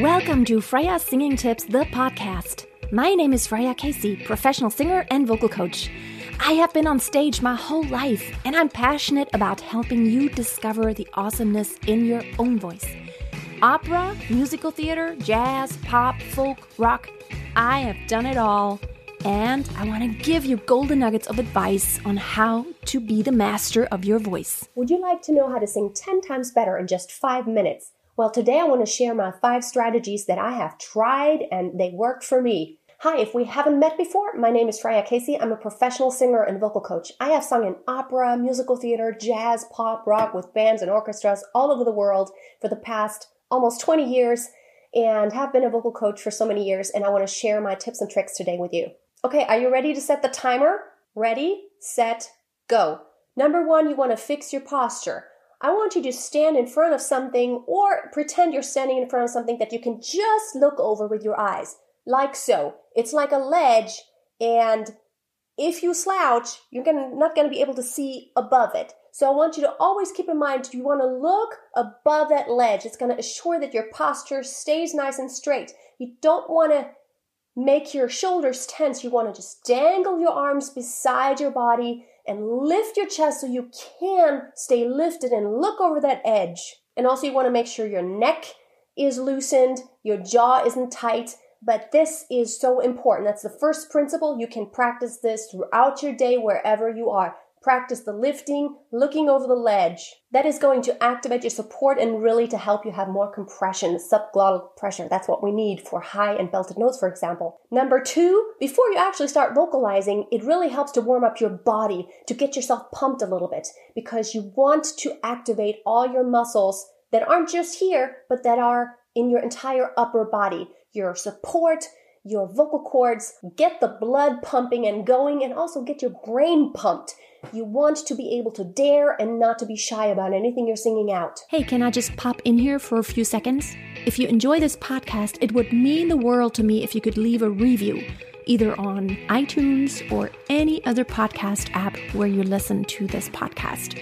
Welcome to Freya Singing Tips, the podcast. My name is Freya Casey, professional singer and vocal coach. I have been on stage my whole life, and I'm passionate about helping you discover the awesomeness in your own voice. Opera, musical theater, jazz, pop, folk, rock. I have done it all, and I want to give you golden nuggets of advice on how to be the master of your voice. Would you like to know how to sing 10 times better in just 5 minutes? Well, today I want to share my 5 strategies that I have tried and they worked for me. Hi, if we haven't met before, my name is Freya Casey. I'm a professional singer and vocal coach. I have sung in opera, musical theater, jazz, pop, rock with bands and orchestras all over the world for the past almost 20 years and have been a vocal coach for so many years. And I want to share my tips and tricks today with you. Okay, are you ready to set the timer? Ready, set, go. Number one, you want to fix your posture. I want you to stand in front of something or pretend you're standing in front of something that you can just look over with your eyes like so. It's like a ledge, and if you slouch, you're gonna, not going to be able to see above it. So I want you to always keep in mind you want to look above that ledge. It's going to assure that your posture stays nice and straight. You don't want to make your shoulders tense. You want to just dangle your arms beside your body and lift your chest so you can stay lifted and look over that edge. And also, you want to make sure your neck is loosened, your jaw isn't tight, but this is so important. That's the first principle. You can practice this throughout your day wherever you are. Practice the lifting, looking over the ledge. That is going to activate your support and really to help you have more compression, subglottal pressure. That's what we need for high and belted notes, for example. Number two, before you actually start vocalizing, it really helps to warm up your body, to get yourself pumped a little bit, because you want to activate all your muscles that aren't just here, but that are in your entire upper body your support, your vocal cords, get the blood pumping and going, and also get your brain pumped. You want to be able to dare and not to be shy about anything you're singing out. Hey, can I just pop in here for a few seconds? If you enjoy this podcast, it would mean the world to me if you could leave a review, either on iTunes or any other podcast app where you listen to this podcast.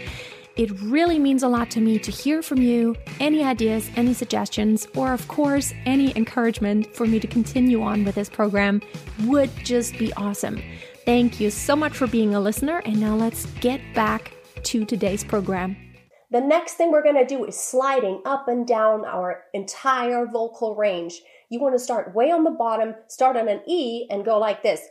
It really means a lot to me to hear from you. Any ideas, any suggestions, or of course, any encouragement for me to continue on with this program would just be awesome. Thank you so much for being a listener, and now let's get back to today's program. The next thing we're going to do is sliding up and down our entire vocal range. You want to start way on the bottom, start on an E, and go like this.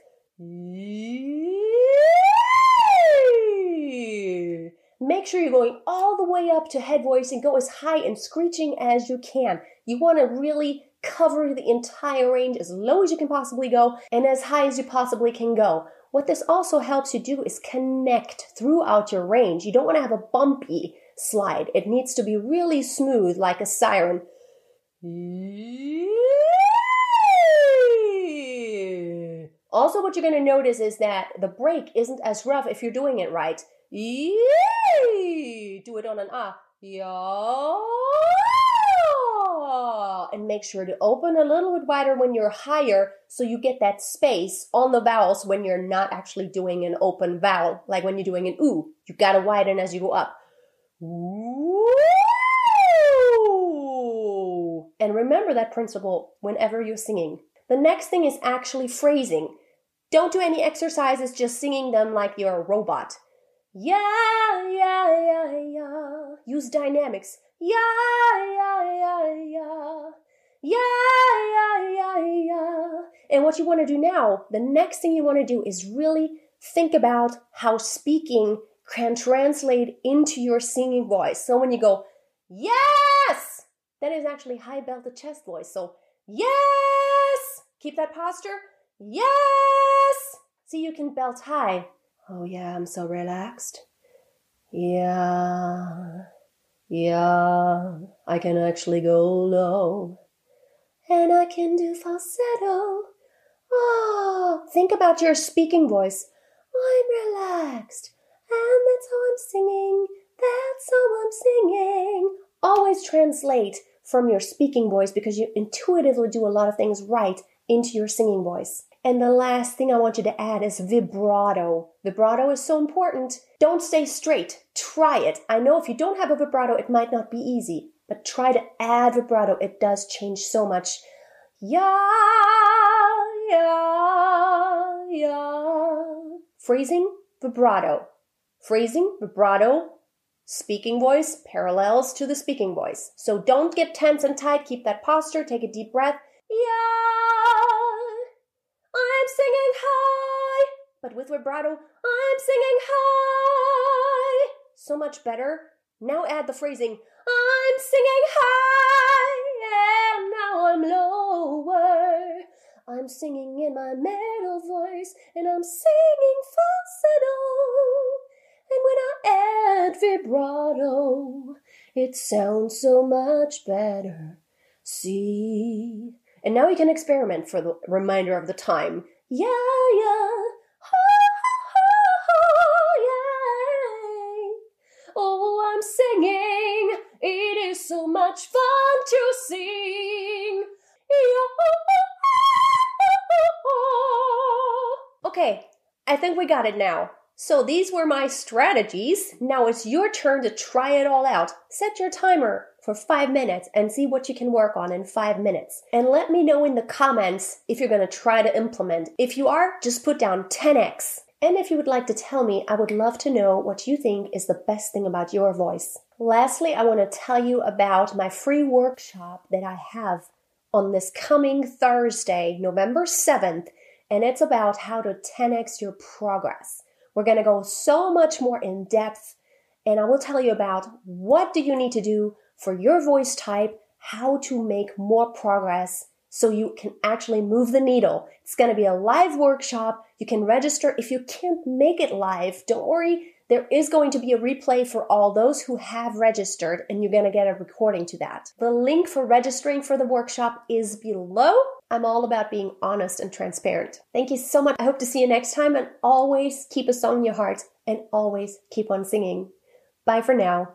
Make sure you're going all the way up to head voice and go as high and screeching as you can. You want to really cover the entire range as low as you can possibly go and as high as you possibly can go. What this also helps you do is connect throughout your range. You don't want to have a bumpy slide. It needs to be really smooth like a siren. Also, what you're going to notice is that the break isn't as rough if you're doing it right. Do it on an ah. Yeah. And make sure to open a little bit wider when you're higher so you get that space on the vowels when you're not actually doing an open vowel. Like when you're doing an ooh, you gotta widen as you go up. Ooh. And remember that principle whenever you're singing. The next thing is actually phrasing. Don't do any exercises just singing them like you're a robot. Yeah, yeah, yeah, yeah. Use dynamics. Yeah, yeah, yeah, yeah. Yeah, yeah, yeah, yeah. And what you want to do now, the next thing you want to do is really think about how speaking can translate into your singing voice. So when you go, yes, that is actually high belted chest voice. So, yes, keep that posture. Yes. See, you can belt high. Oh, yeah, I'm so relaxed. Yeah, yeah, I can actually go low. And I can do falsetto. Oh, think about your speaking voice. I'm relaxed, and that's how I'm singing. That's how I'm singing. Always translate from your speaking voice because you intuitively do a lot of things right into your singing voice. And the last thing I want you to add is vibrato. Vibrato is so important. Don't stay straight. Try it. I know if you don't have a vibrato, it might not be easy. but try to add vibrato. It does change so much. Ya, ya, ya. Phrasing, vibrato. Phrasing, vibrato, speaking voice parallels to the speaking voice. So don't get tense and tight. Keep that posture. Take a deep breath. Yeah, I'm singing high. But with vibrato, I'm singing high. So much better. Now add the phrasing, I'm singing high. And now I'm lower. I'm singing in my middle voice and I'm singing falsetto. And when I add vibrato, it sounds so much better. See? And now you can experiment for the remainder of the time. Yeah, yeah. Ha, yay. Oh, I'm singing. It is so much fun to sing. Okay, I think we got it now. So these were my strategies. Now it's your turn to try it all out. Set your timer for five minutes and see what you can work on in five minutes. And let me know in the comments if you're going to try to implement. If you are, just put down 10x. And if you would like to tell me, I would love to know what you think is the best thing about your voice. Lastly, I want to tell you about my free workshop that I have on this coming Thursday, November 7th, and it's about how to 10x your progress. We're going to go so much more in depth and I will tell you about what do you need to do for your voice type, how to make more progress so you can actually move the needle. It's going to be a live workshop. You can register if you can't make it live. Don't worry. There is going to be a replay for all those who have registered and you're going to get a recording to that. The link for registering for the workshop is below. I'm all about being honest and transparent. Thank you so much. I hope to see you next time and always keep a song in your heart and always keep on singing. Bye for now.